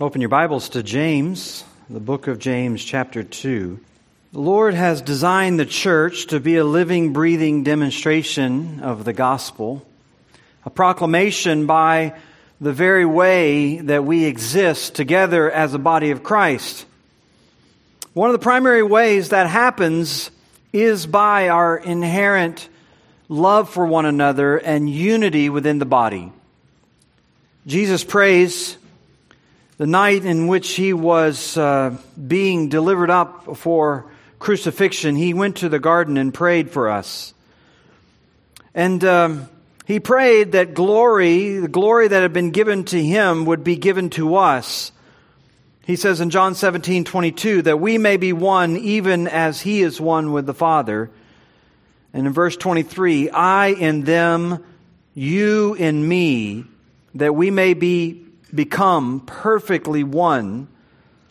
Open your Bibles to James, the book of James, chapter 2. The Lord has designed the church to be a living, breathing demonstration of the gospel, a proclamation by the very way that we exist together as a body of Christ. One of the primary ways that happens is by our inherent love for one another and unity within the body. Jesus prays the night in which he was uh, being delivered up for crucifixion, he went to the garden and prayed for us. And um, he prayed that glory, the glory that had been given to him, would be given to us. He says in John 17, 22, that we may be one even as he is one with the Father. And in verse 23, I in them, you in me, that we may be become perfectly one,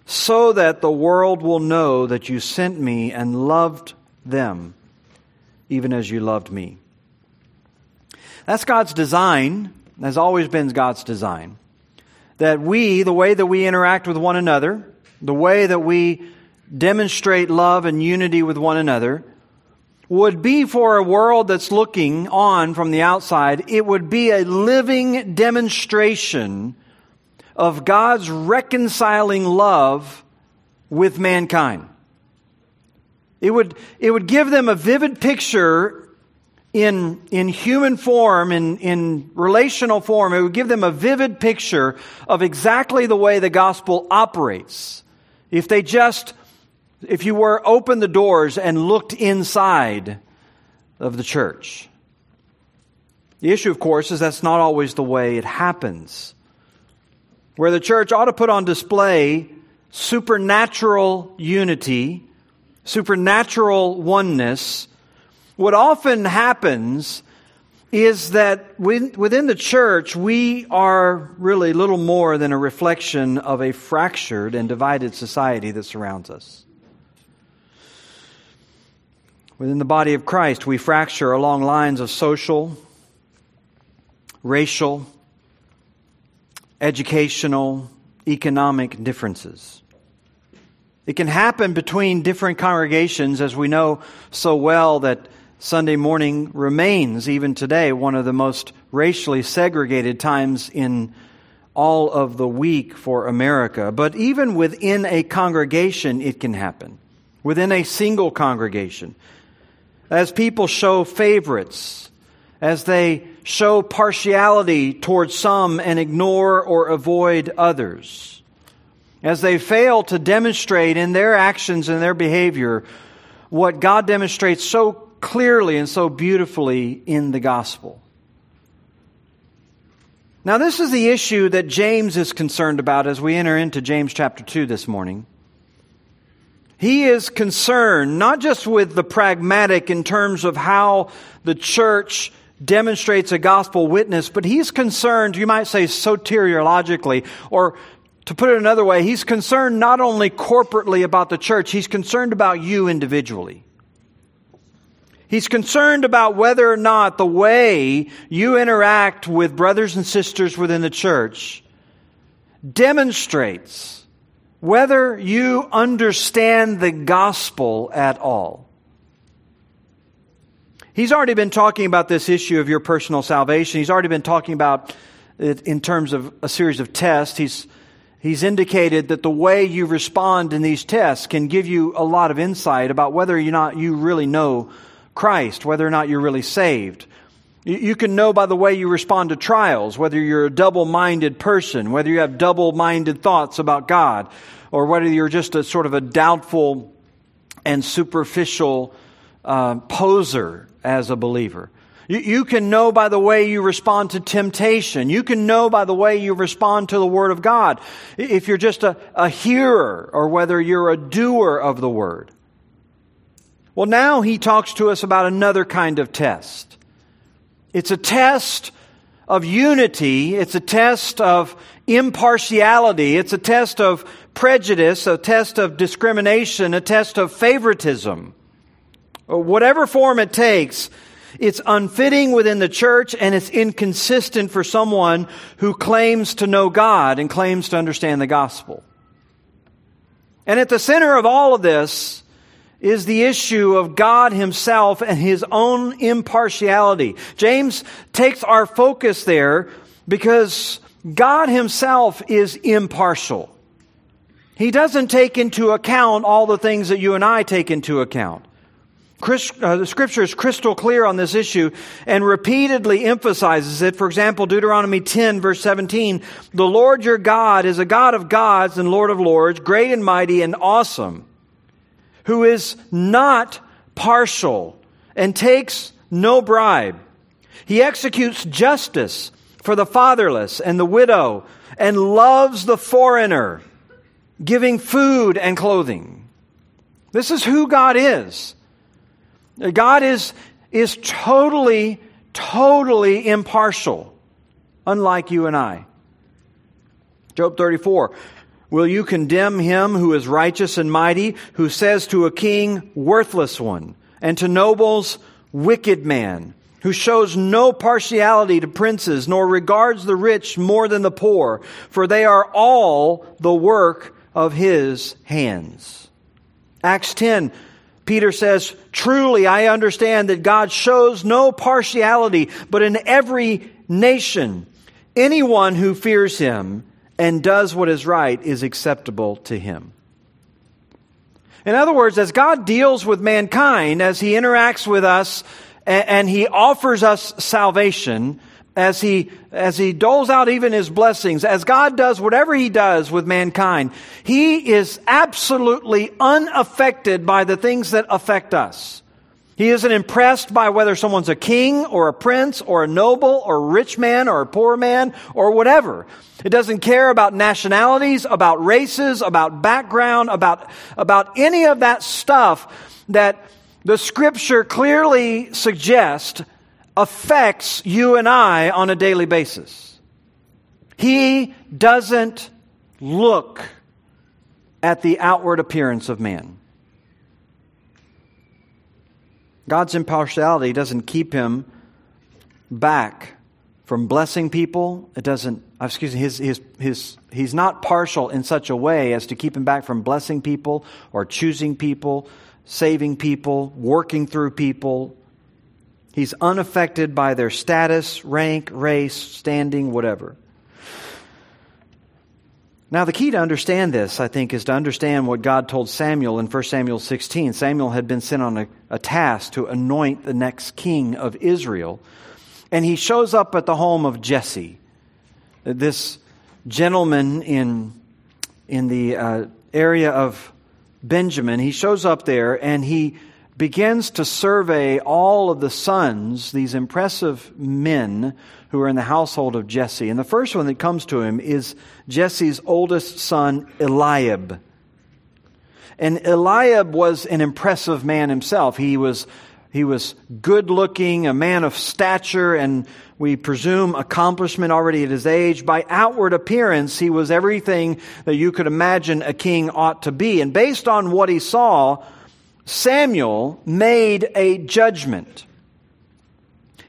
so that the world will know that you sent me and loved them, even as you loved me. That's God's design, has always been God's design. That we, the way that we interact with one another, the way that we demonstrate love and unity with one another, would be for a world that's looking on from the outside, it would be a living demonstration of God's reconciling love with mankind. It would, it would give them a vivid picture in, in human form, in, in relational form. It would give them a vivid picture of exactly the way the gospel operates. If they just, if you were opened the doors and looked inside of the church. The issue, of course, is that's not always the way it happens where the church ought to put on display supernatural unity, supernatural oneness, what often happens is that within the church, we are really little more than a reflection of a fractured and divided society that surrounds us. Within the body of Christ, we fracture along lines of social, racial, educational, economic differences. It can happen between different congregations, as we know so well that Sunday morning remains, even today, one of the most racially segregated times in all of the week for America. But even within a congregation, it can happen. Within a single congregation. As people show favorites, as they show partiality towards some and ignore or avoid others. As they fail to demonstrate in their actions and their behavior what God demonstrates so clearly and so beautifully in the gospel. Now, this is the issue that James is concerned about as we enter into James chapter 2 this morning. He is concerned not just with the pragmatic in terms of how the church demonstrates a gospel witness, but he's concerned, you might say soteriologically, or to put it another way, he's concerned not only corporately about the church, he's concerned about you individually. He's concerned about whether or not the way you interact with brothers and sisters within the church demonstrates whether you understand the gospel at all. He's already been talking about this issue of your personal salvation. He's already been talking about it in terms of a series of tests. He's, he's indicated that the way you respond in these tests can give you a lot of insight about whether or not you really know Christ, whether or not you're really saved. You can know by the way you respond to trials, whether you're a double minded person, whether you have double minded thoughts about God, or whether you're just a sort of a doubtful and superficial uh, poser as a believer. You, can know by the way you respond to temptation. You can know by the way you respond to the Word of God. If you're just a, a hearer or whether you're a doer of the Word. Well, now he talks to us about another kind of test. It's a test of unity. It's a test of impartiality. It's a test of prejudice, a test of discrimination, a test of favoritism whatever form it takes, It's unfitting within the church and it's inconsistent for someone who claims to know God and claims to understand the gospel. And at the center of all of this is the issue of God himself and his own impartiality. James takes our focus there because God himself is impartial. He doesn't take into account all the things that you and I take into account. Uh, the scripture is crystal clear on this issue and repeatedly emphasizes it. For example, Deuteronomy 10 verse 17, the Lord your God is a God of gods and Lord of lords, great and mighty and awesome, who is not partial and takes no bribe. He executes justice for the fatherless and the widow and loves the foreigner, giving food and clothing. This is who God is. God is, is totally, totally impartial, unlike you and I. Job 34. Will you condemn him who is righteous and mighty, who says to a king, worthless one, and to nobles, wicked man, who shows no partiality to princes, nor regards the rich more than the poor, for they are all the work of his hands. Acts 10, Peter says, Truly I understand that God shows no partiality, but in every nation, anyone who fears him and does what is right is acceptable to him. In other words, as God deals with mankind, as he interacts with us, and he offers us salvation, as he, as he doles out even his blessings, as God does whatever he does with mankind, he is absolutely unaffected by the things that affect us. He isn't impressed by whether someone's a king or a prince or a noble or a rich man or a poor man or whatever. It doesn't care about nationalities, about races, about background, about, about any of that stuff that the scripture clearly suggests affects you and I on a daily basis. He doesn't look at the outward appearance of man. God's impartiality doesn't keep him back from blessing people. It doesn't, uh, excuse me, his, his, his, he's not partial in such a way as to keep him back from blessing people or choosing people, saving people, working through people, He's unaffected by their status, rank, race, standing, whatever. Now, the key to understand this, I think, is to understand what God told Samuel in 1 Samuel 16. Samuel had been sent on a, a, task to anoint the next king of Israel. And he shows up at the home of Jesse, this gentleman in, in the uh, area of Benjamin. He shows up there and he begins to survey all of the sons, these impressive men who are in the household of Jesse. And the first one that comes to him is Jesse's oldest son, Eliab. And Eliab was an impressive man himself. He was, he was good looking, a man of stature, and we presume accomplishment already at his age. By outward appearance, he was everything that you could imagine a king ought to be. And based on what he saw, Samuel made a judgment.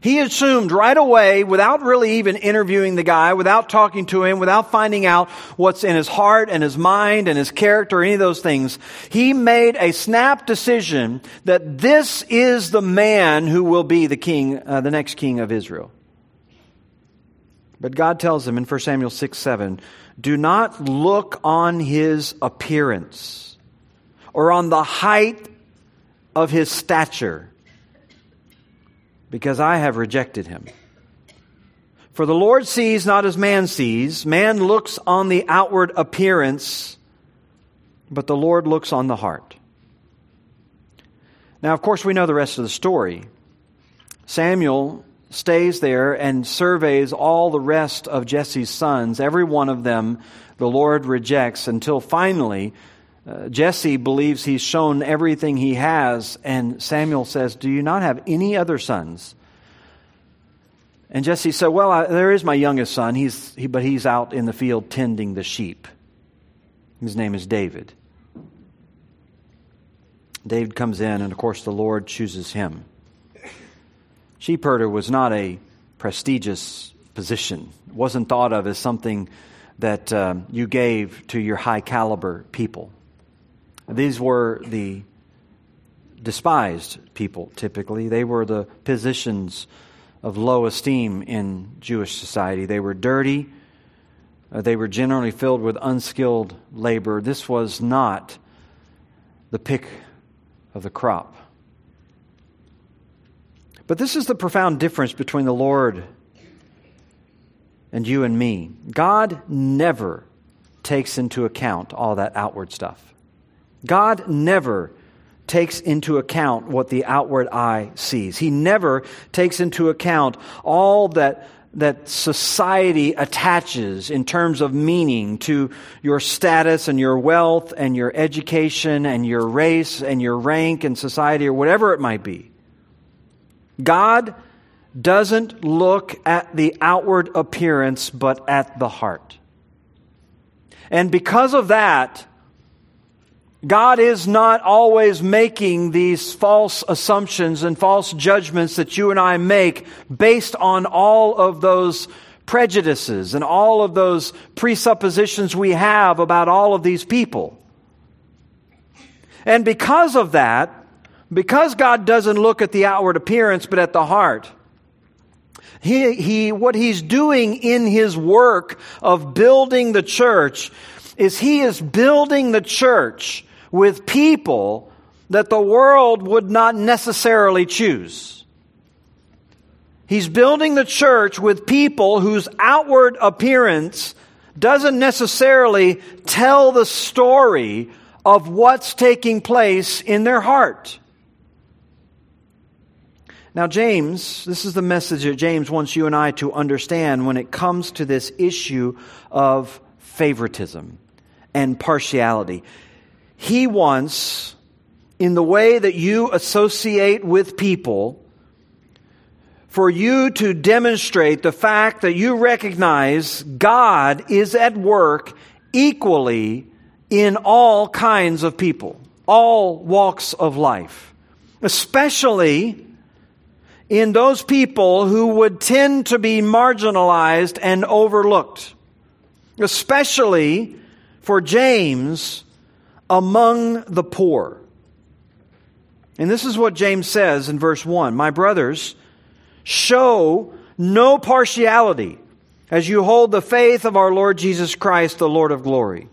He assumed right away, without really even interviewing the guy, without talking to him, without finding out what's in his heart and his mind and his character, any of those things, he made a snap decision that this is the man who will be the king, uh, the next king of Israel. But God tells him in 1 Samuel 6 7, do not look on his appearance or on the height of his stature, because I have rejected him. For the Lord sees not as man sees. Man looks on the outward appearance, but the Lord looks on the heart. Now, of course, we know the rest of the story. Samuel stays there and surveys all the rest of Jesse's sons. Every one of them the Lord rejects until finally uh, Jesse believes he's shown everything he has, and Samuel says, Do you not have any other sons? And Jesse said, Well, I, there is my youngest son, he's, he, but he's out in the field tending the sheep. His name is David. David comes in, and of course, the Lord chooses him. Sheep herder was not a prestigious position. It wasn't thought of as something that um, you gave to your high caliber people. These were the despised people, typically. They were the positions of low esteem in Jewish society. They were dirty, uh, they were generally filled with unskilled labor. This was not the pick of the crop. But this is the profound difference between the Lord and you and me. God never takes into account all that outward stuff. God never takes into account what the outward eye sees. He never takes into account all that that society attaches in terms of meaning to your status and your wealth and your education and your race and your rank in society or whatever it might be. God doesn't look at the outward appearance but at the heart. And because of that, God is not always making these false assumptions and false judgments that you and I make based on all of those prejudices and all of those presuppositions we have about all of these people. And because of that, because God doesn't look at the outward appearance but at the heart, he, he, what he's doing in his work of building the church is he is building the church with people that the world would not necessarily choose. He's building the church with people whose outward appearance doesn't necessarily tell the story of what's taking place in their heart. Now, James, this is the message that James wants you and I to understand when it comes to this issue of favoritism and partiality. He wants, in the way that you associate with people, for you to demonstrate the fact that you recognize God is at work equally in all kinds of people, all walks of life, especially in those people who would tend to be marginalized and overlooked, especially for James among the poor. And this is what James says in verse 1 My brothers, show no partiality as you hold the faith of our Lord Jesus Christ, the Lord of glory.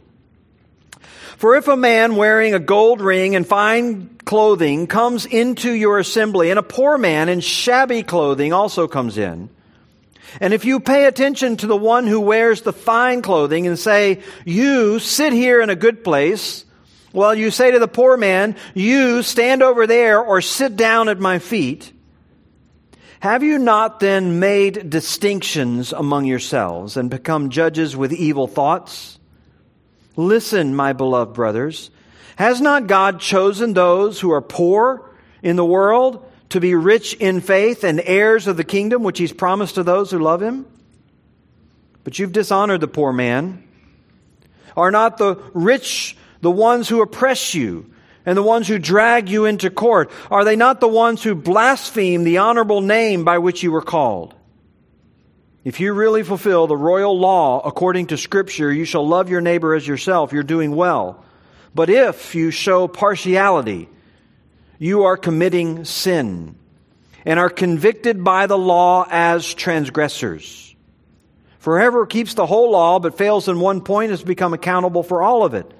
For if a man wearing a gold ring and fine clothing comes into your assembly, and a poor man in shabby clothing also comes in, and if you pay attention to the one who wears the fine clothing and say, You sit here in a good place, well, you say to the poor man, You stand over there or sit down at my feet. Have you not then made distinctions among yourselves and become judges with evil thoughts? Listen, my beloved brothers. Has not God chosen those who are poor in the world to be rich in faith and heirs of the kingdom which he's promised to those who love him? But you've dishonored the poor man. Are not the rich the ones who oppress you and the ones who drag you into court? Are they not the ones who blaspheme the honorable name by which you were called? If you really fulfill the royal law according to Scripture, you shall love your neighbor as yourself, you're doing well. But if you show partiality, you are committing sin and are convicted by the law as transgressors. For whoever keeps the whole law but fails in one point has become accountable for all of it.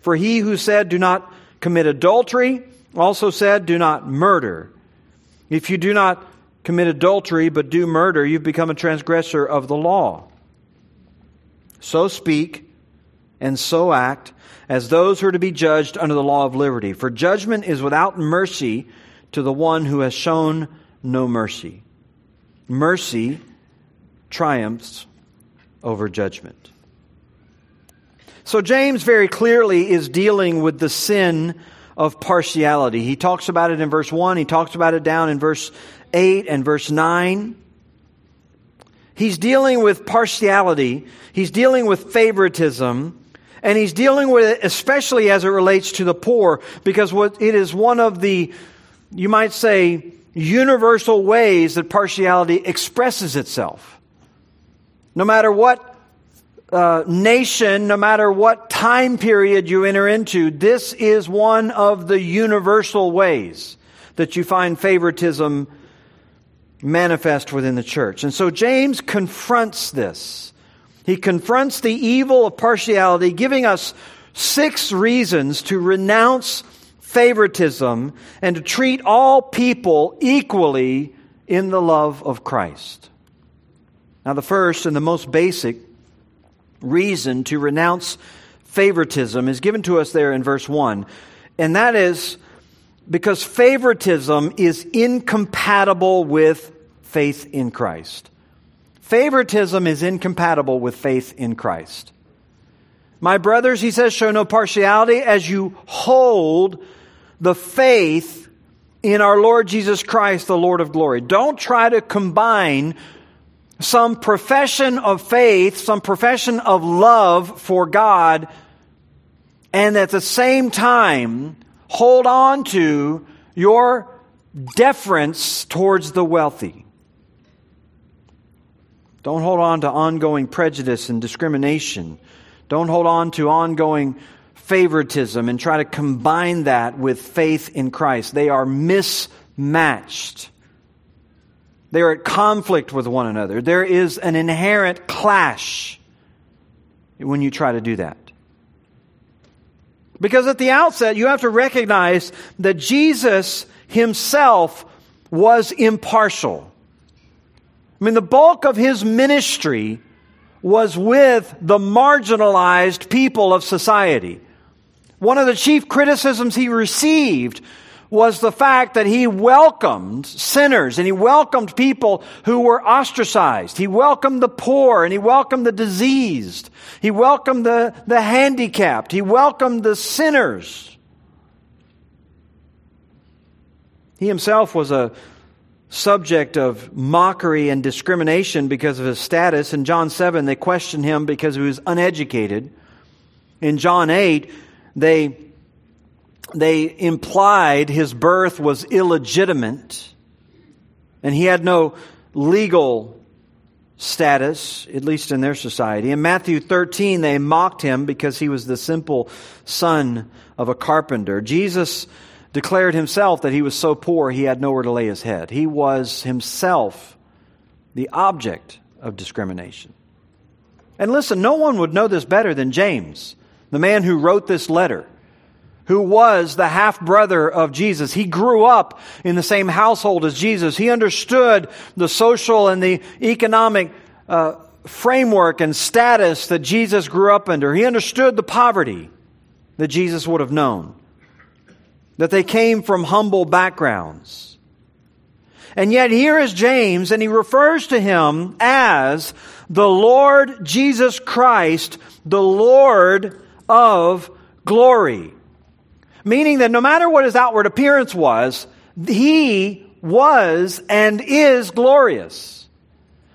For he who said, Do not commit adultery, also said, Do not murder. If you do not commit adultery but do murder, you've become a transgressor of the law. So speak and so act as those who are to be judged under the law of liberty. For judgment is without mercy to the one who has shown no mercy. Mercy triumphs over judgment. So, James very clearly is dealing with the sin of partiality. He talks about it in verse 1, he talks about it down in verse 8 and verse 9. He's dealing with partiality, he's dealing with favoritism, and he's dealing with it especially as it relates to the poor, because what it is one of the, you might say, universal ways that partiality expresses itself. No matter what uh, nation, no matter what time period you enter into, this is one of the universal ways that you find favoritism manifest within the church. And so James confronts this. He confronts the evil of partiality, giving us six reasons to renounce favoritism and to treat all people equally in the love of Christ. Now, the first and the most basic reason to renounce favoritism is given to us there in verse 1, and that is because favoritism is incompatible with faith in Christ. Favoritism is incompatible with faith in Christ. My brothers, he says, show no partiality as you hold the faith in our Lord Jesus Christ, the Lord of glory. Don't try to combine some profession of faith, some profession of love for God, and at the same time hold on to your deference towards the wealthy. Don't hold on to ongoing prejudice and discrimination. Don't hold on to ongoing favoritism and try to combine that with faith in Christ. They are mismatched. They are at conflict with one another. There is an inherent clash when you try to do that. Because at the outset, you have to recognize that Jesus himself was impartial. I mean, the bulk of his ministry was with the marginalized people of society. One of the chief criticisms he received was the fact that he welcomed sinners and he welcomed people who were ostracized. He welcomed the poor and he welcomed the diseased. He welcomed the, the handicapped. He welcomed the sinners. He himself was a subject of mockery and discrimination because of his status. In John 7, they questioned him because he was uneducated. In John 8, they they implied his birth was illegitimate and he had no legal status, at least in their society. In Matthew 13, they mocked him because he was the simple son of a carpenter. Jesus declared himself that he was so poor he had nowhere to lay his head. He was himself the object of discrimination. And listen, no one would know this better than James, the man who wrote this letter who was the half brother of Jesus. He grew up in the same household as Jesus. He understood the social and the economic uh, framework and status that Jesus grew up under. He understood the poverty that Jesus would have known, that they came from humble backgrounds. And yet here is James, and he refers to him as the Lord Jesus Christ, the Lord of glory. Meaning that no matter what his outward appearance was, he was and is glorious.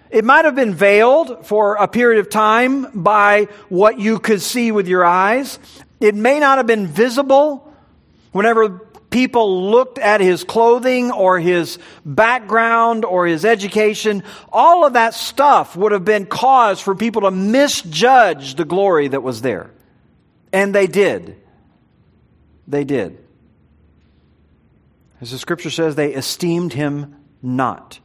It might have been veiled for a period of time by what you could see with your eyes. It may not have been visible whenever people looked at his clothing or his background or his education. All of that stuff would have been cause for people to misjudge the glory that was there. And they did. They did. As the scripture says, they esteemed him not.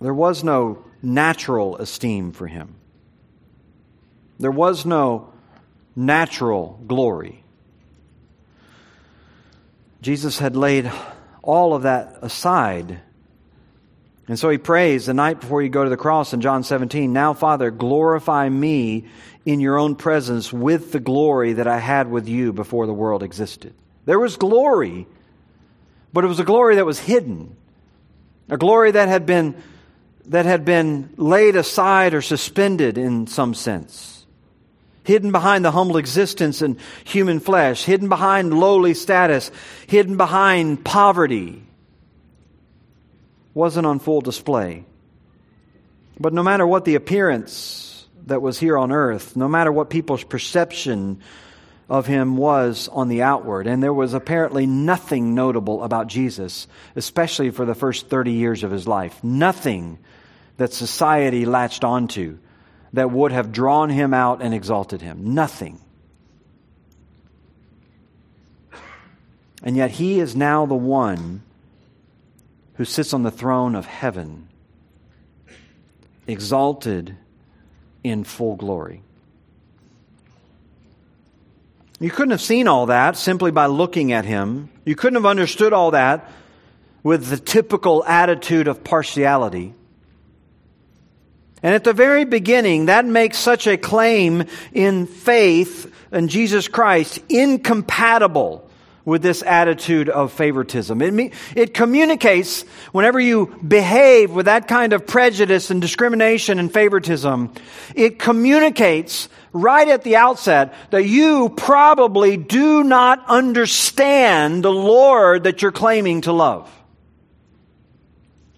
There was no natural esteem for him. There was no natural glory. Jesus had laid all of that aside. And so he prays the night before you go to the cross in John 17 Now, Father, glorify me in your own presence with the glory that I had with you before the world existed. There was glory, but it was a glory that was hidden, a glory that had been, that had been laid aside or suspended in some sense. Hidden behind the humble existence in human flesh, hidden behind lowly status, hidden behind poverty, wasn't on full display. But no matter what the appearance that was here on earth, no matter what people's perception of him was on the outward, and there was apparently nothing notable about Jesus, especially for the first 30 years of his life. Nothing that society latched onto that would have drawn him out and exalted him. Nothing. And yet he is now the one who sits on the throne of heaven, exalted in full glory. You couldn't have seen all that simply by looking at him. You couldn't have understood all that with the typical attitude of partiality. And at the very beginning, that makes such a claim in faith in Jesus Christ incompatible with this attitude of favoritism. It, it communicates whenever you behave with that kind of prejudice and discrimination and favoritism, it communicates right at the outset that you probably do not understand the Lord that you're claiming to love.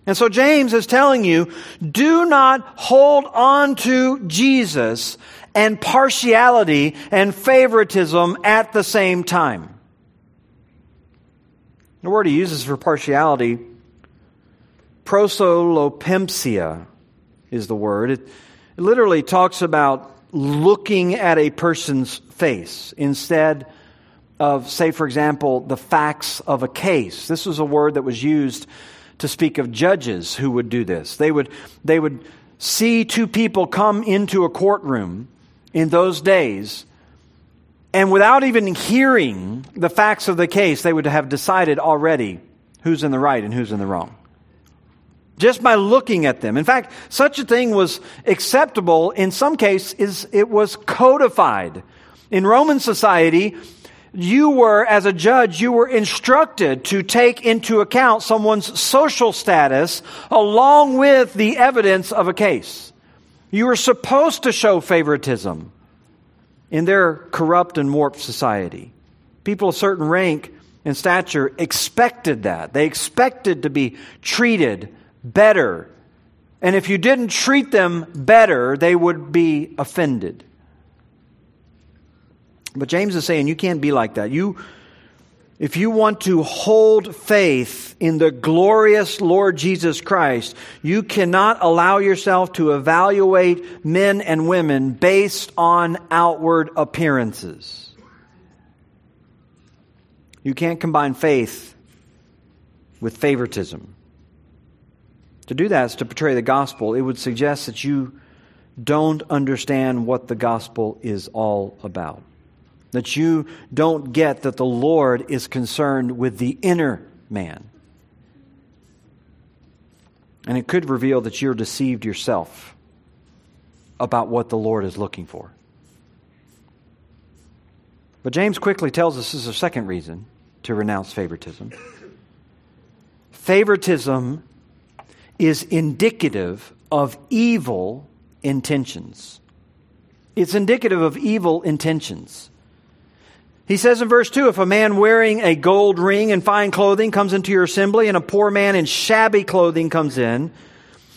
And so James is telling you, do not hold on to Jesus and partiality and favoritism at the same time. The word he uses for partiality, prosopolempsia is the word. It, it literally talks about looking at a person's face instead of, say, for example, the facts of a case. This was a word that was used to speak of judges who would do this. They would, they would see two people come into a courtroom in those days and without even hearing the facts of the case, they would have decided already who's in the right and who's in the wrong. Just by looking at them. In fact, such a thing was acceptable. In some cases, it was codified. In Roman society, you were, as a judge, you were instructed to take into account someone's social status along with the evidence of a case. You were supposed to show favoritism in their corrupt and warped society. People of certain rank and stature expected that. They expected to be treated better. And if you didn't treat them better, they would be offended. But James is saying you can't be like that. You if you want to hold faith in the glorious Lord Jesus Christ, you cannot allow yourself to evaluate men and women based on outward appearances. You can't combine faith with favoritism. To do that is to portray the gospel. It would suggest that you don't understand what the gospel is all about that you don't get that the Lord is concerned with the inner man. And it could reveal that you're deceived yourself about what the Lord is looking for. But James quickly tells us this is a second reason to renounce favoritism. Favoritism is indicative of evil intentions. It's indicative of evil intentions. He says in verse 2 if a man wearing a gold ring and fine clothing comes into your assembly, and a poor man in shabby clothing comes in,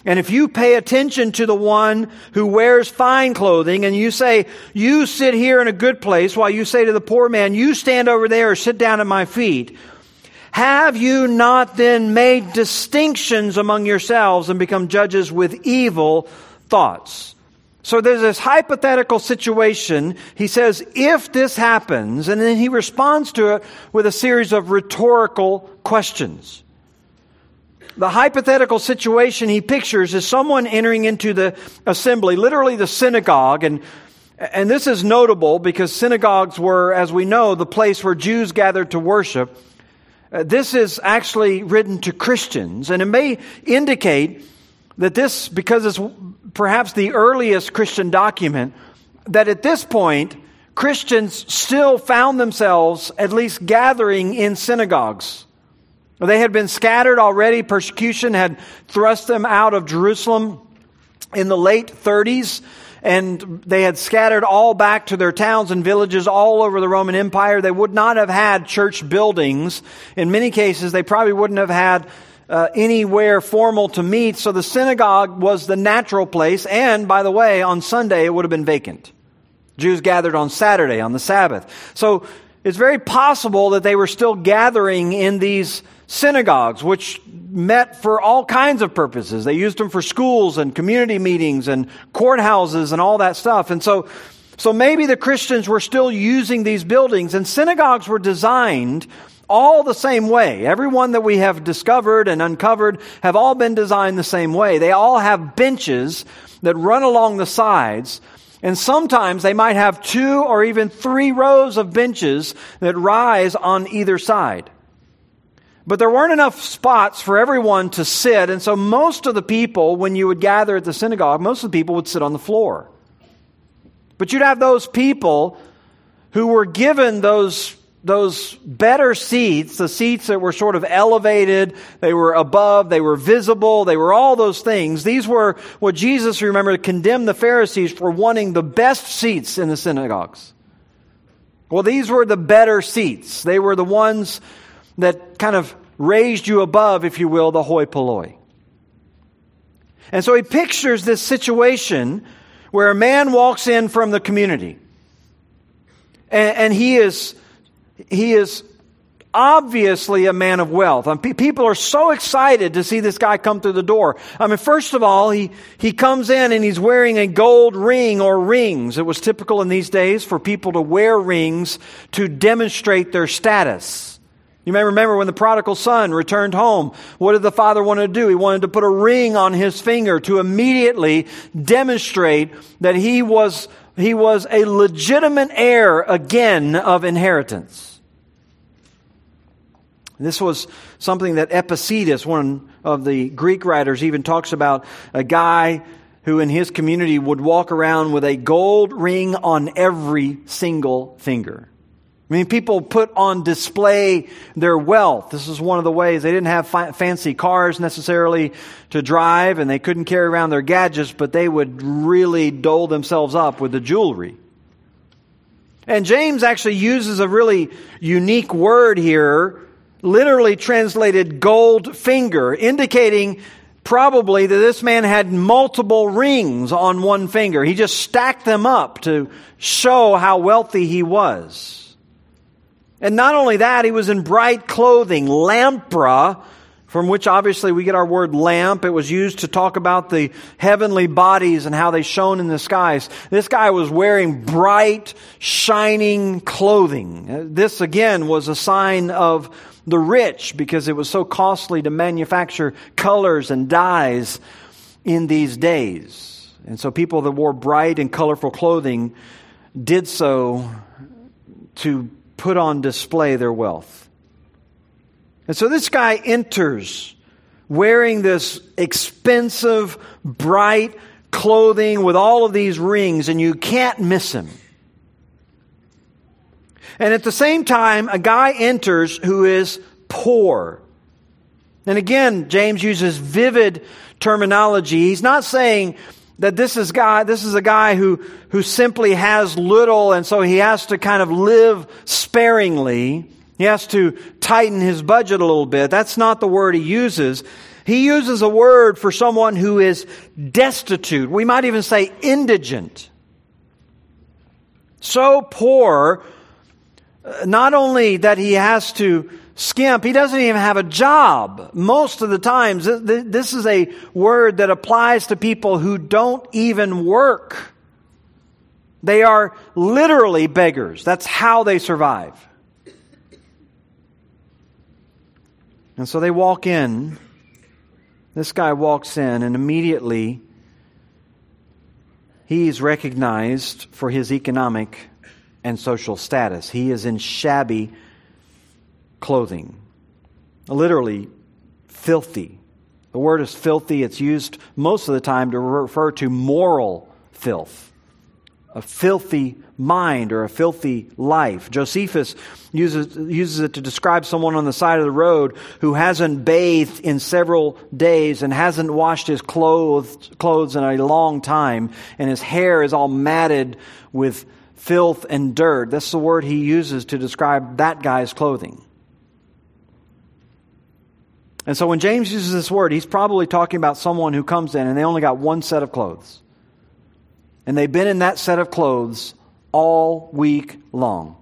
and if you pay attention to the one who wears fine clothing and you say, you sit here in a good place while you say to the poor man, you stand over there or sit down at my feet, have you not then made distinctions among yourselves and become judges with evil thoughts? So there's this hypothetical situation. He says, if this happens, and then he responds to it with a series of rhetorical questions. The hypothetical situation he pictures is someone entering into the assembly, literally the synagogue, and and this is notable because synagogues were, as we know, the place where Jews gathered to worship. Uh, this is actually written to Christians, and it may indicate that this, because it's perhaps the earliest Christian document, that at this point, Christians still found themselves at least gathering in synagogues. They had been scattered already. Persecution had thrust them out of Jerusalem in the late 30s, and they had scattered all back to their towns and villages all over the Roman Empire. They would not have had church buildings. In many cases, they probably wouldn't have had uh, anywhere formal to meet, so the synagogue was the natural place, and by the way, on Sunday it would have been vacant. Jews gathered on Saturday, on the Sabbath. So it's very possible that they were still gathering in these synagogues, which met for all kinds of purposes. They used them for schools and community meetings and courthouses and all that stuff. And so, so maybe the Christians were still using these buildings and synagogues were designed all the same way. Everyone that we have discovered and uncovered have all been designed the same way. They all have benches that run along the sides. And sometimes they might have two or even three rows of benches that rise on either side. But there weren't enough spots for everyone to sit, and so most of the people, when you would gather at the synagogue, most of the people would sit on the floor. But you'd have those people who were given those, those better seats, the seats that were sort of elevated, they were above, they were visible, they were all those things. These were what Jesus, remember, condemned the Pharisees for wanting the best seats in the synagogues. Well, these were the better seats. They were the ones that kind of raised you above, if you will, the hoi polloi. And so he pictures this situation where a man walks in from the community. And, and he is, he is obviously a man of wealth. Um, mean, people are so excited to see this guy come through the door. I mean, first of all, he, he comes in and he's wearing a gold ring or rings. It was typical in these days for people to wear rings to demonstrate their status. You may remember when the prodigal son returned home. What did the father want to do? He wanted to put a ring on his finger to immediately demonstrate that he was, he was a legitimate heir again of inheritance. This was something that Epictetus, one of the Greek writers, even talks about a guy who in his community would walk around with a gold ring on every single finger. I mean, people put on display their wealth. This is one of the ways. They didn't have fi- fancy cars necessarily to drive and they couldn't carry around their gadgets, but they would really dole themselves up with the jewelry. And James actually uses a really unique word here, literally translated gold finger, indicating probably that this man had multiple rings on one finger. He just stacked them up to show how wealthy he was. And not only that, he was in bright clothing, lampra, from which obviously we get our word lamp. It was used to talk about the heavenly bodies and how they shone in the skies. This guy was wearing bright, shining clothing. Uh, this again was a sign of the rich because it was so costly to manufacture colors and dyes in these days. And so people that wore bright and colorful clothing did so to put on display their wealth. And so this guy enters wearing this expensive, bright clothing with all of these rings, and you can't miss him. And at the same time, a guy enters who is poor. And again, James uses vivid terminology. He's not saying that this is guy this is a guy who who simply has little and so he has to kind of live sparingly. He has to tighten his budget a little bit. That's not the word he uses. He uses a word for someone who is destitute. We might even say indigent. So poor uh, not only that he has to skimp. He doesn't even have a job. Most of the times, this is a word that applies to people who don't even work. They are literally beggars. That's how they survive. And so they walk in. This guy walks in, and immediately he's recognized for his economic and social status. He is in shabby clothing. Literally, filthy. The word is filthy. It's used most of the time to refer to moral filth, a filthy mind or a filthy life. Josephus uses, uses it to describe someone on the side of the road who hasn't bathed in several days and hasn't washed his clothes, clothes in a long time, and his hair is all matted with filth and dirt. That's the word he uses to describe that guy's clothing. And so when James uses this word, he's probably talking about someone who comes in and they only got one set of clothes. And they've been in that set of clothes all week long.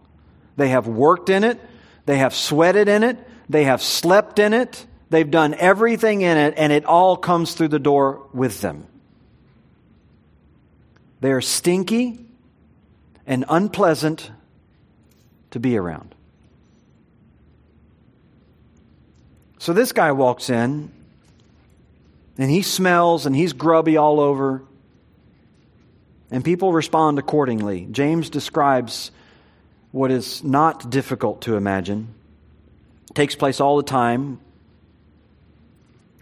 They have worked in it, they have sweated in it, they have slept in it, they've done everything in it, and it all comes through the door with them. They are stinky and unpleasant to be around. So this guy walks in, and he smells and he's grubby all over, and people respond accordingly. James describes what is not difficult to imagine. It takes place all the time.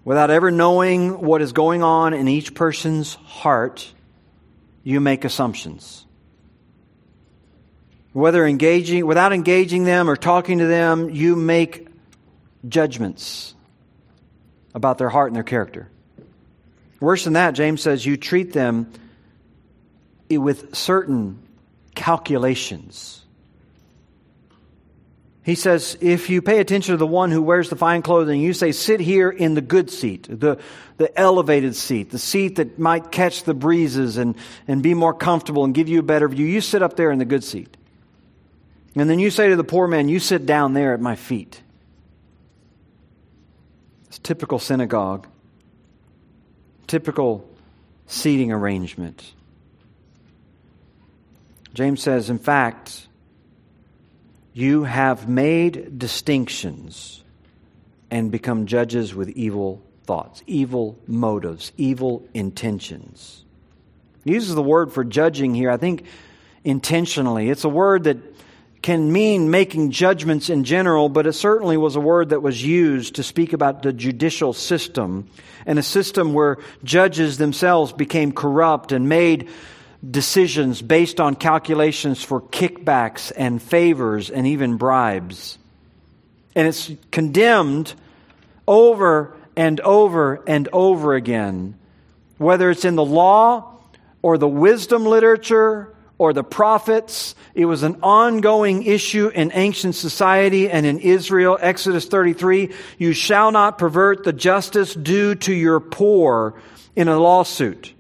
Without ever knowing what is going on in each person's heart, you make assumptions. Whether engaging, without engaging them or talking to them, you make judgments about their heart and their character. Worse than that, James says you treat them with certain calculations. He says, if you pay attention to the one who wears the fine clothing, you say, sit here in the good seat, the, the elevated seat, the seat that might catch the breezes and, and be more comfortable and give you a better view. You sit up there in the good seat. And then you say to the poor man, you sit down there at my feet. Typical synagogue, typical seating arrangement. James says, in fact, you have made distinctions and become judges with evil thoughts, evil motives, evil intentions. He uses the word for judging here, I think intentionally. It's a word that can mean making judgments in general, but it certainly was a word that was used to speak about the judicial system and a system where judges themselves became corrupt and made decisions based on calculations for kickbacks and favors and even bribes. And it's condemned over and over and over again, whether it's in the law or the wisdom literature or the prophets. It was an ongoing issue in ancient society and in Israel. Exodus 33, you shall not pervert the justice due to your poor in a lawsuit.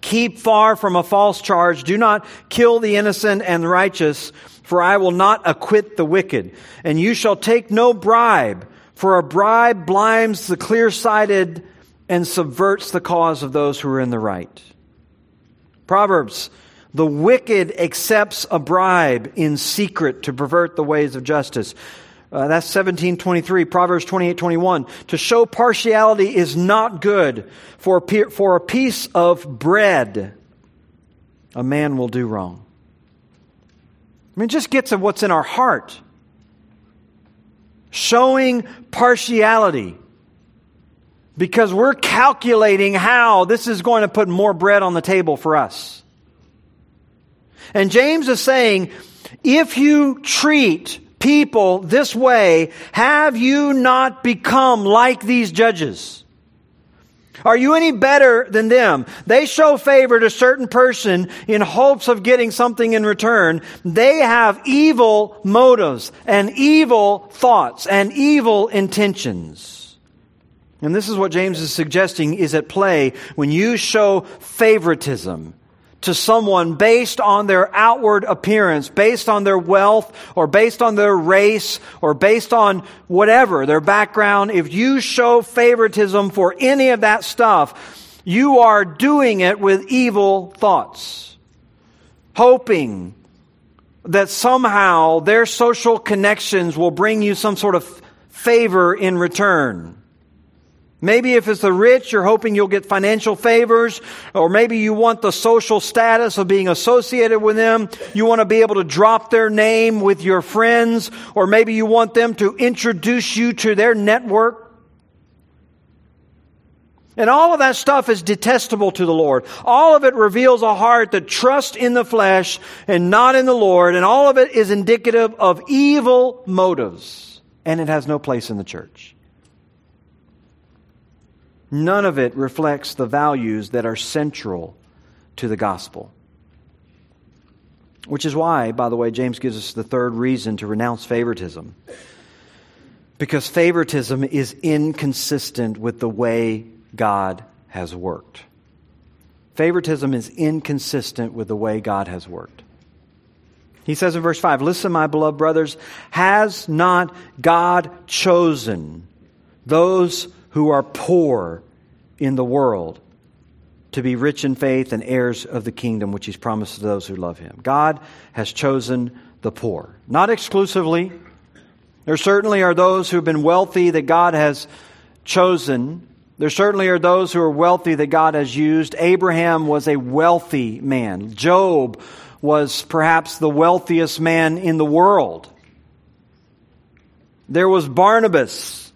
Keep far from a false charge. Do not kill the innocent and the righteous, for I will not acquit the wicked. And you shall take no bribe, for a bribe blinds the clear sighted and subverts the cause of those who are in the right. Proverbs the wicked accepts a bribe in secret to pervert the ways of justice. Uh, that's 1723, Proverbs 28, 21. To show partiality is not good. For a, for a piece of bread, a man will do wrong. I mean, just gets at what's in our heart. Showing partiality because we're calculating how this is going to put more bread on the table for us. And James is saying, if you treat people this way, have you not become like these judges? Are you any better than them? They show favor to a certain person in hopes of getting something in return. They have evil motives and evil thoughts and evil intentions. And this is what James is suggesting is at play when you show favoritism to someone based on their outward appearance, based on their wealth, or based on their race, or based on whatever, their background, if you show favoritism for any of that stuff, you are doing it with evil thoughts. Hoping that somehow their social connections will bring you some sort of favor in return. Maybe if it's the rich, you're hoping you'll get financial favors, or maybe you want the social status of being associated with them. You want to be able to drop their name with your friends, or maybe you want them to introduce you to their network. And all of that stuff is detestable to the Lord. All of it reveals a heart that trusts in the flesh and not in the Lord, and all of it is indicative of evil motives, and it has no place in the church. None of it reflects the values that are central to the gospel. Which is why, by the way, James gives us the third reason to renounce favoritism. Because favoritism is inconsistent with the way God has worked. Favoritism is inconsistent with the way God has worked. He says in verse 5, Listen, my beloved brothers, has not God chosen those who are poor in the world to be rich in faith and heirs of the kingdom which he's promised to those who love him? God has chosen the poor. Not exclusively. There certainly are those who have been wealthy that God has chosen. There certainly are those who are wealthy that God has used. Abraham was a wealthy man. Job was perhaps the wealthiest man in the world. There was Barnabas,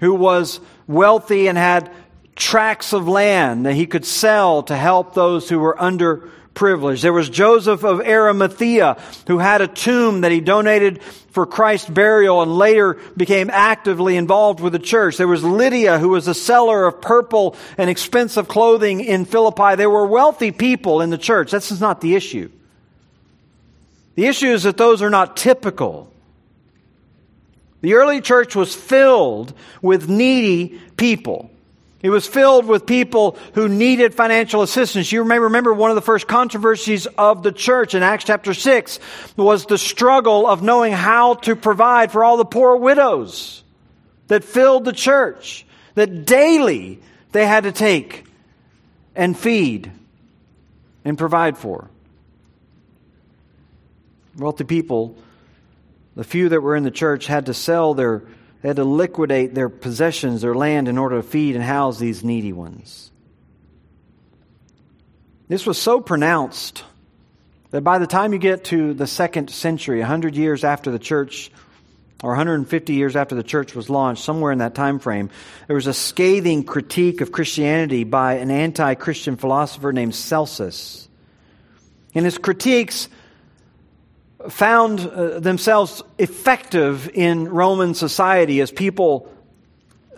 who was wealthy and had tracts of land that he could sell to help those who were underprivileged. There was Joseph of Arimathea, who had a tomb that he donated for Christ's burial and later became actively involved with the church. There was Lydia, who was a seller of purple and expensive clothing in Philippi. There were wealthy people in the church. This is not the issue. The issue is that those are not typical. The early church was filled with needy people. It was filled with people who needed financial assistance. You may remember one of the first controversies of the church in Acts chapter 6 was the struggle of knowing how to provide for all the poor widows that filled the church, that daily they had to take and feed and provide for wealthy people, the few that were in the church, had to sell their, they had to liquidate their possessions, their land, in order to feed and house these needy ones. This was so pronounced that by the time you get to the second century, 100 years after the church, or 150 years after the church was launched, somewhere in that time frame, there was a scathing critique of Christianity by an anti Christian philosopher named Celsus. In his critiques, found uh, themselves effective in Roman society as people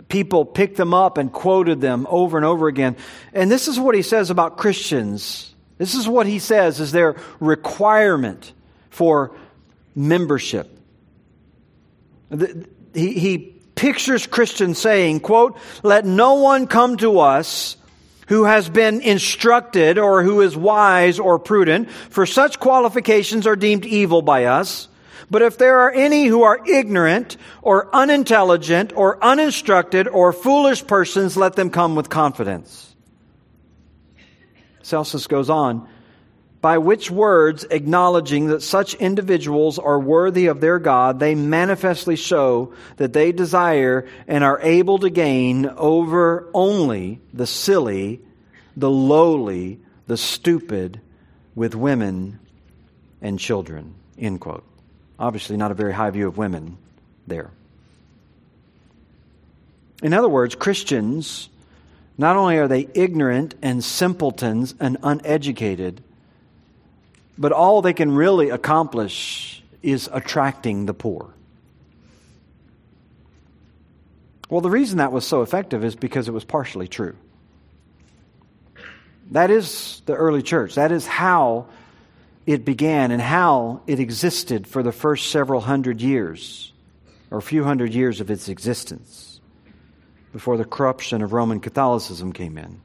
people picked them up and quoted them over and over again. And this is what he says about Christians. This is what he says is their requirement for membership. He, he pictures Christians saying, quote, let no one come to us who has been instructed or who is wise or prudent, for such qualifications are deemed evil by us. But if there are any who are ignorant or unintelligent or uninstructed or foolish persons, let them come with confidence. Celsus goes on, by which words, acknowledging that such individuals are worthy of their God, they manifestly show that they desire and are able to gain over only the silly, the lowly, the stupid, with women and children. End quote. Obviously, not a very high view of women there. In other words, Christians, not only are they ignorant and simpletons and uneducated, but all they can really accomplish is attracting the poor. Well, the reason that was so effective is because it was partially true. That is the early church. That is how it began and how it existed for the first several hundred years, or a few hundred years of its existence, before the corruption of Roman Catholicism came in.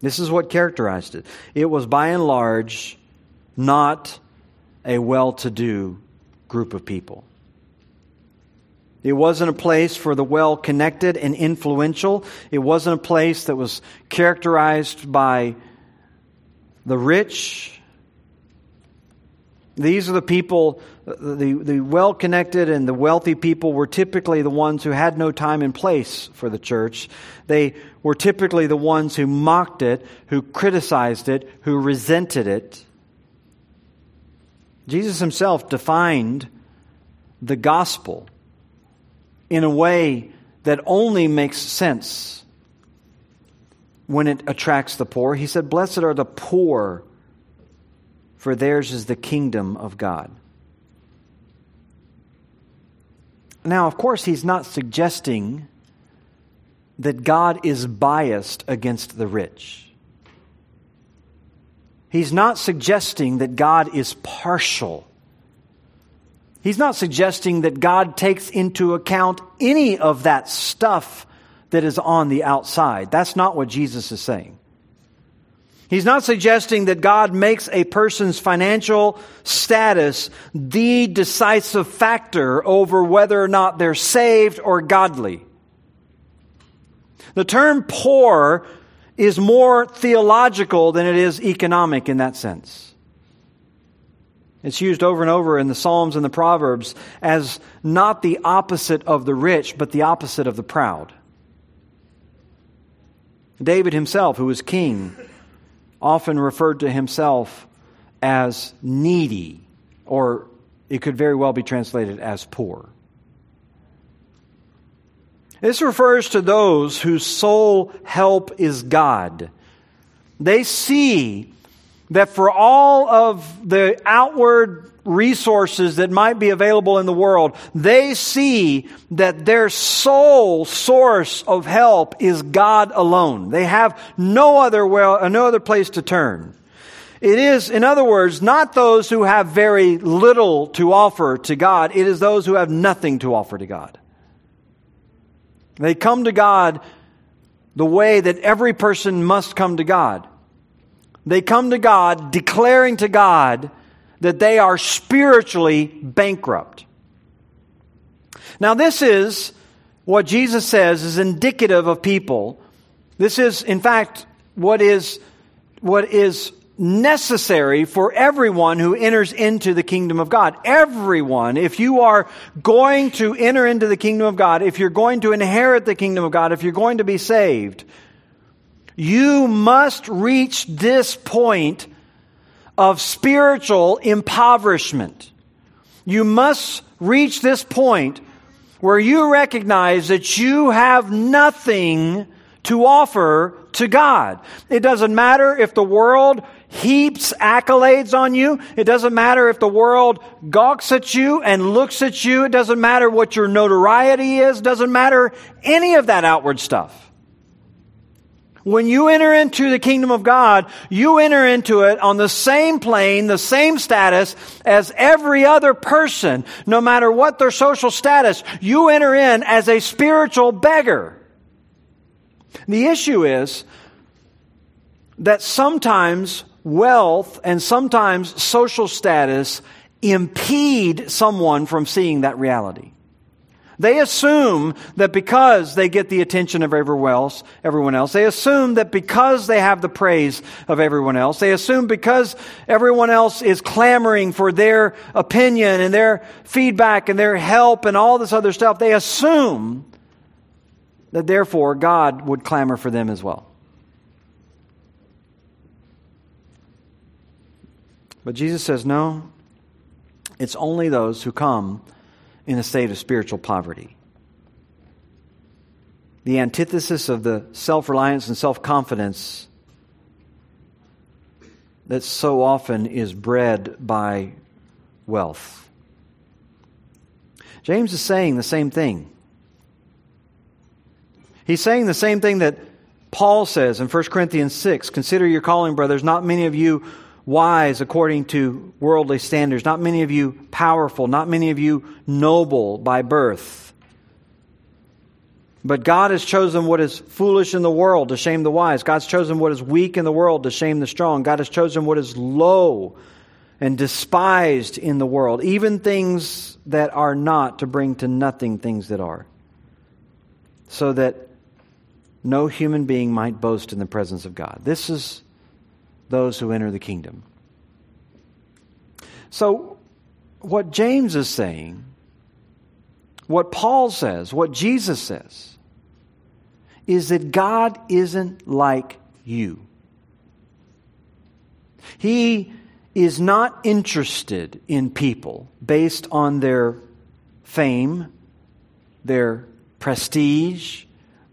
This is what characterized it. It was by and large not a well to do group of people. It wasn't a place for the well connected and influential. It wasn't a place that was characterized by the rich. These are the people, the, the well connected and the wealthy people were typically the ones who had no time and place for the church. They were typically the ones who mocked it, who criticized it, who resented it. Jesus himself defined the gospel in a way that only makes sense when it attracts the poor. He said, Blessed are the poor, for theirs is the kingdom of God. Now, of course, he's not suggesting that God is biased against the rich. He's not suggesting that God is partial. He's not suggesting that God takes into account any of that stuff that is on the outside. That's not what Jesus is saying. He's not suggesting that God makes a person's financial status the decisive factor over whether or not they're saved or godly. The term poor is more theological than it is economic in that sense. It's used over and over in the Psalms and the Proverbs as not the opposite of the rich, but the opposite of the proud. David himself, who was king, often referred to himself as needy, or it could very well be translated as poor. This refers to those whose sole help is God. They see that for all of the outward resources that might be available in the world, they see that their sole source of help is God alone. They have no other well, uh, no other place to turn. It is, in other words, not those who have very little to offer to God. It is those who have nothing to offer to God. They come to God the way that every person must come to God. They come to God declaring to God that they are spiritually bankrupt. Now, this is what Jesus says is indicative of people. This is, in fact, what is, what is necessary for everyone who enters into the kingdom of God. Everyone, if you are going to enter into the kingdom of God, if you're going to inherit the kingdom of God, if you're going to be saved, you must reach this point of spiritual impoverishment. You must reach this point where you recognize that you have nothing to offer to God. It doesn't matter if the world heaps accolades on you. It doesn't matter if the world gawks at you and looks at you. It doesn't matter what your notoriety is. It doesn't matter any of that outward stuff. When you enter into the kingdom of God, you enter into it on the same plane, the same status as every other person, no matter what their social status. You enter in as a spiritual beggar. The issue is that sometimes wealth and sometimes social status impede someone from seeing that reality. They assume that because they get the attention of everyone else, everyone else, they assume that because they have the praise of everyone else, they assume because everyone else is clamoring for their opinion and their feedback and their help and all this other stuff, they assume that therefore God would clamor for them as well. But Jesus says, no, it's only those who come in a state of spiritual poverty. The antithesis of the self reliance and self confidence that so often is bred by wealth. James is saying the same thing. He's saying the same thing that Paul says in 1 Corinthians 6 Consider your calling, brothers. Not many of you wise according to worldly standards, not many of you powerful, not many of you noble by birth. But God has chosen what is foolish in the world to shame the wise. God's chosen what is weak in the world to shame the strong. God has chosen what is low and despised in the world, even things that are not, to bring to nothing things that are, so that no human being might boast in the presence of God. This is those who enter the kingdom. So, what James is saying, what Paul says, what Jesus says, is that God isn't like you. He is not interested in people based on their fame, their prestige,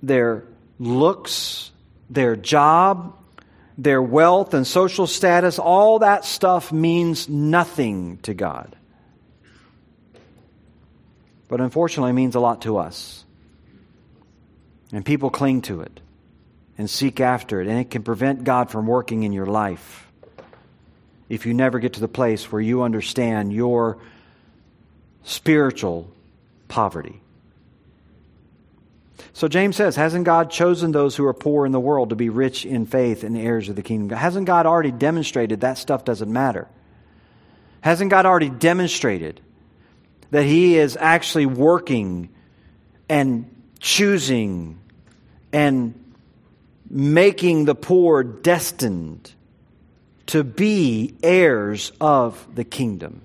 their looks, their job, their wealth and social status, all that stuff means nothing to God. But unfortunately, it means a lot to us. And people cling to it and seek after it, and it can prevent God from working in your life if you never get to the place where you understand your spiritual poverty. So James says, Hasn't God chosen those who are poor in the world to be rich in faith and heirs of the kingdom? Hasn't God already demonstrated that stuff doesn't matter? Hasn't God already demonstrated that He is actually working and choosing and making the poor destined to be heirs of the kingdom.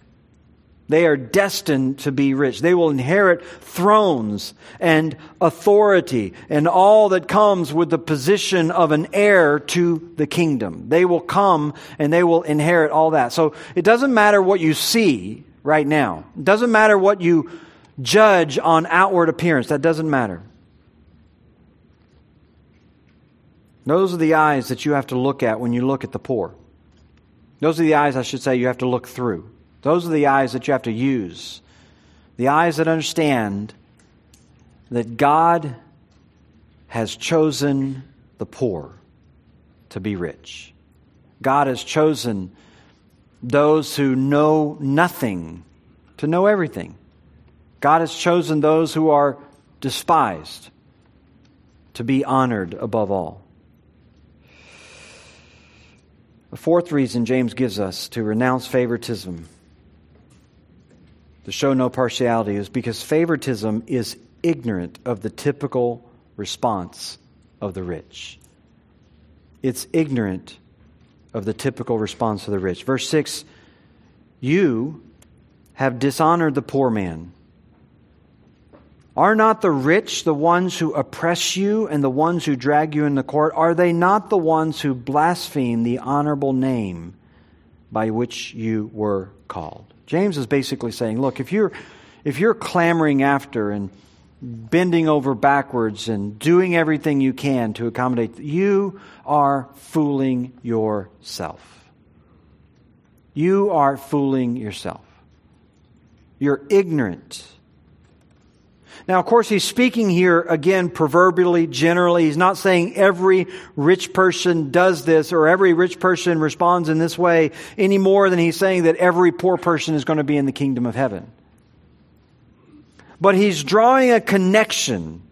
They are destined to be rich. They will inherit thrones and authority and all that comes with the position of an heir to the kingdom. They will come and they will inherit all that. So it doesn't matter what you see right now. It doesn't matter what you judge on outward appearance. That doesn't matter. Those are the eyes that you have to look at when you look at the poor. Those are the eyes, I should say, you have to look through. Those are the eyes that you have to use. The eyes that understand that God has chosen the poor to be rich. God has chosen those who know nothing to know everything. God has chosen those who are despised to be honored above all. The fourth reason James gives us to renounce favoritism, to show no partiality, is because favoritism is ignorant of the typical response of the rich. It's ignorant of the typical response of the rich. Verse 6 You have dishonored the poor man. Are not the rich the ones who oppress you and the ones who drag you in the court? Are they not the ones who blaspheme the honorable name by which you were called? James is basically saying, look, if you're, if you're clamoring after and bending over backwards and doing everything you can to accommodate, you are fooling yourself. You are fooling yourself. You're ignorant now, of course, he's speaking here again proverbially, generally. He's not saying every rich person does this or every rich person responds in this way any more than he's saying that every poor person is going to be in the kingdom of heaven. But he's drawing a connection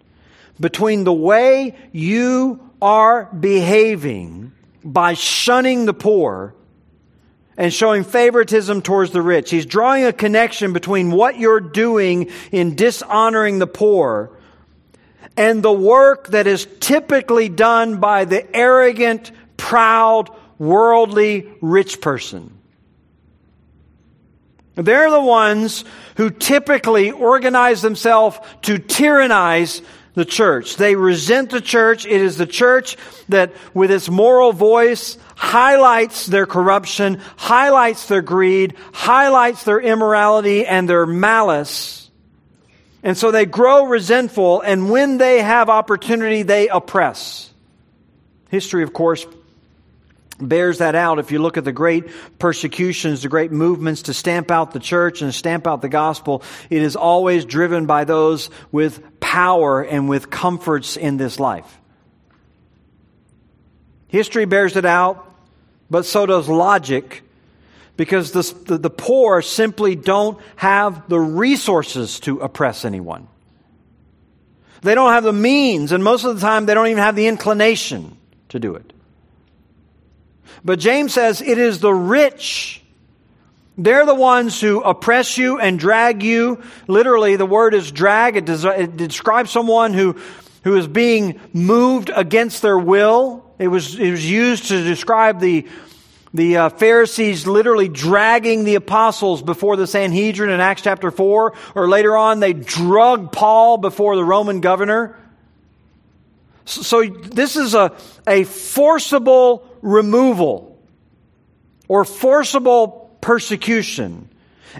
between the way you are behaving by shunning the poor and showing favoritism towards the rich. He's drawing a connection between what you're doing in dishonoring the poor and the work that is typically done by the arrogant, proud, worldly rich person. They're the ones who typically organize themselves to tyrannize the church. They resent the church. It is the church that, with its moral voice, highlights their corruption, highlights their greed, highlights their immorality and their malice. And so they grow resentful, and when they have opportunity, they oppress. History, of course, bears that out. If you look at the great persecutions, the great movements to stamp out the church and stamp out the gospel, it is always driven by those with power and with comforts in this life. History bears it out but so does logic because the, the, the, poor simply don't have the resources to oppress anyone. They don't have the means, and most of the time, they don't even have the inclination to do it. But James says it is the rich. They're the ones who oppress you and drag you. Literally, the word is drag. It, des- it describes someone who, who is being moved against their will. It was, it was used to describe the, the uh, Pharisees literally dragging the apostles before the Sanhedrin in Acts chapter 4, or later on, they drug Paul before the Roman governor. So, so this is a, a forcible removal or forcible persecution.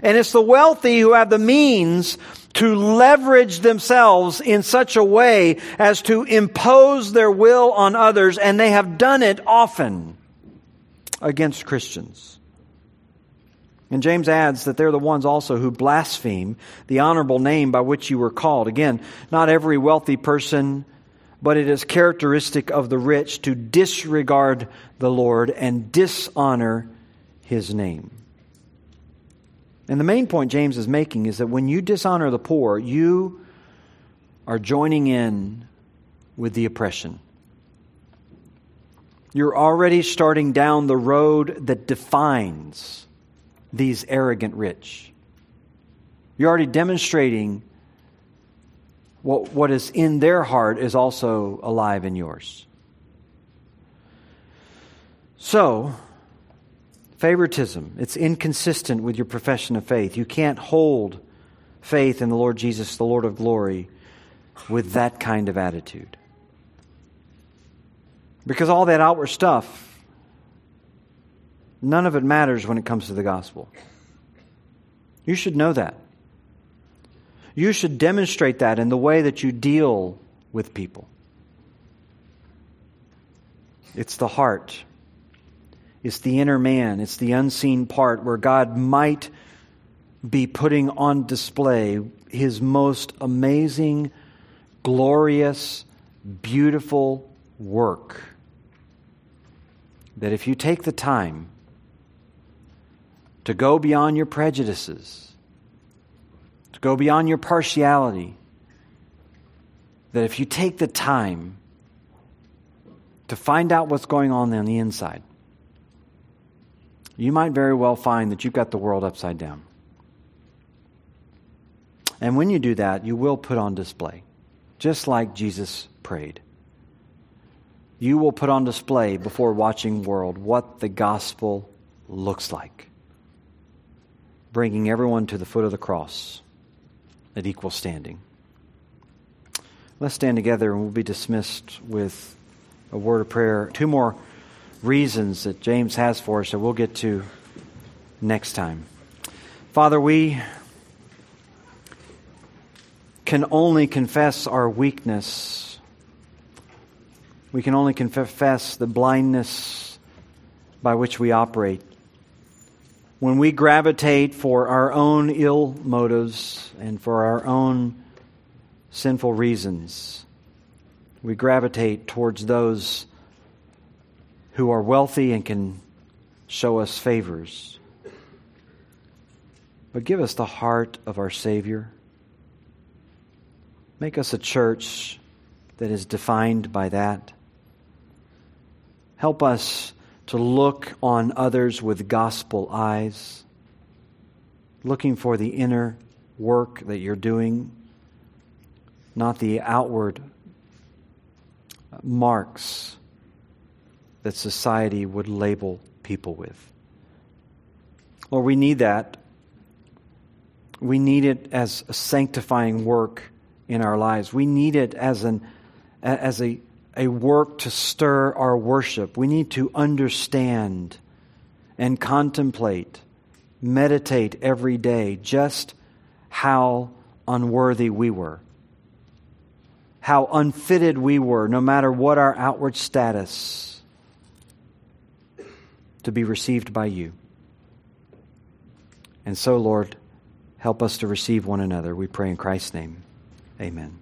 And it's the wealthy who have the means to leverage themselves in such a way as to impose their will on others, and they have done it often against Christians. And James adds that they're the ones also who blaspheme the honorable name by which you were called. Again, not every wealthy person, but it is characteristic of the rich to disregard the Lord and dishonor his name. And the main point James is making is that when you dishonor the poor, you are joining in with the oppression. You're already starting down the road that defines these arrogant rich. You're already demonstrating what, what is in their heart is also alive in yours. So, favoritism, it's inconsistent with your profession of faith. You can't hold faith in the Lord Jesus, the Lord of glory, with that kind of attitude. Because all that outward stuff, none of it matters when it comes to the gospel. You should know that. You should demonstrate that in the way that you deal with people. It's the heart. It's the inner man. It's the unseen part where God might be putting on display his most amazing, glorious, beautiful work. That if you take the time to go beyond your prejudices, go beyond your partiality, that if you take the time to find out what's going on on the inside, you might very well find that you've got the world upside down. And when you do that, you will put on display, just like Jesus prayed. You will put on display before watching world what the gospel looks like, bringing everyone to the foot of the cross at equal standing. Let's stand together and we'll be dismissed with a word of prayer. Two more reasons that James has for us that we'll get to next time. Father, we can only confess our weakness. We can only confess the blindness by which we operate. When we gravitate for our own ill motives and for our own sinful reasons, we gravitate towards those who are wealthy and can show us favors. But give us the heart of our Savior. Make us a church that is defined by that. Help us to look on others with gospel eyes, looking for the inner work that you're doing, not the outward marks that society would label people with. Lord, we need that. We need it as a sanctifying work in our lives. We need it as, an, as a, a work to stir our worship. We need to understand and contemplate, meditate every day just how unworthy we were, how unfitted we were, no matter what our outward status, to be received by you. And so, Lord, help us to receive one another. We pray in Christ's name. Amen.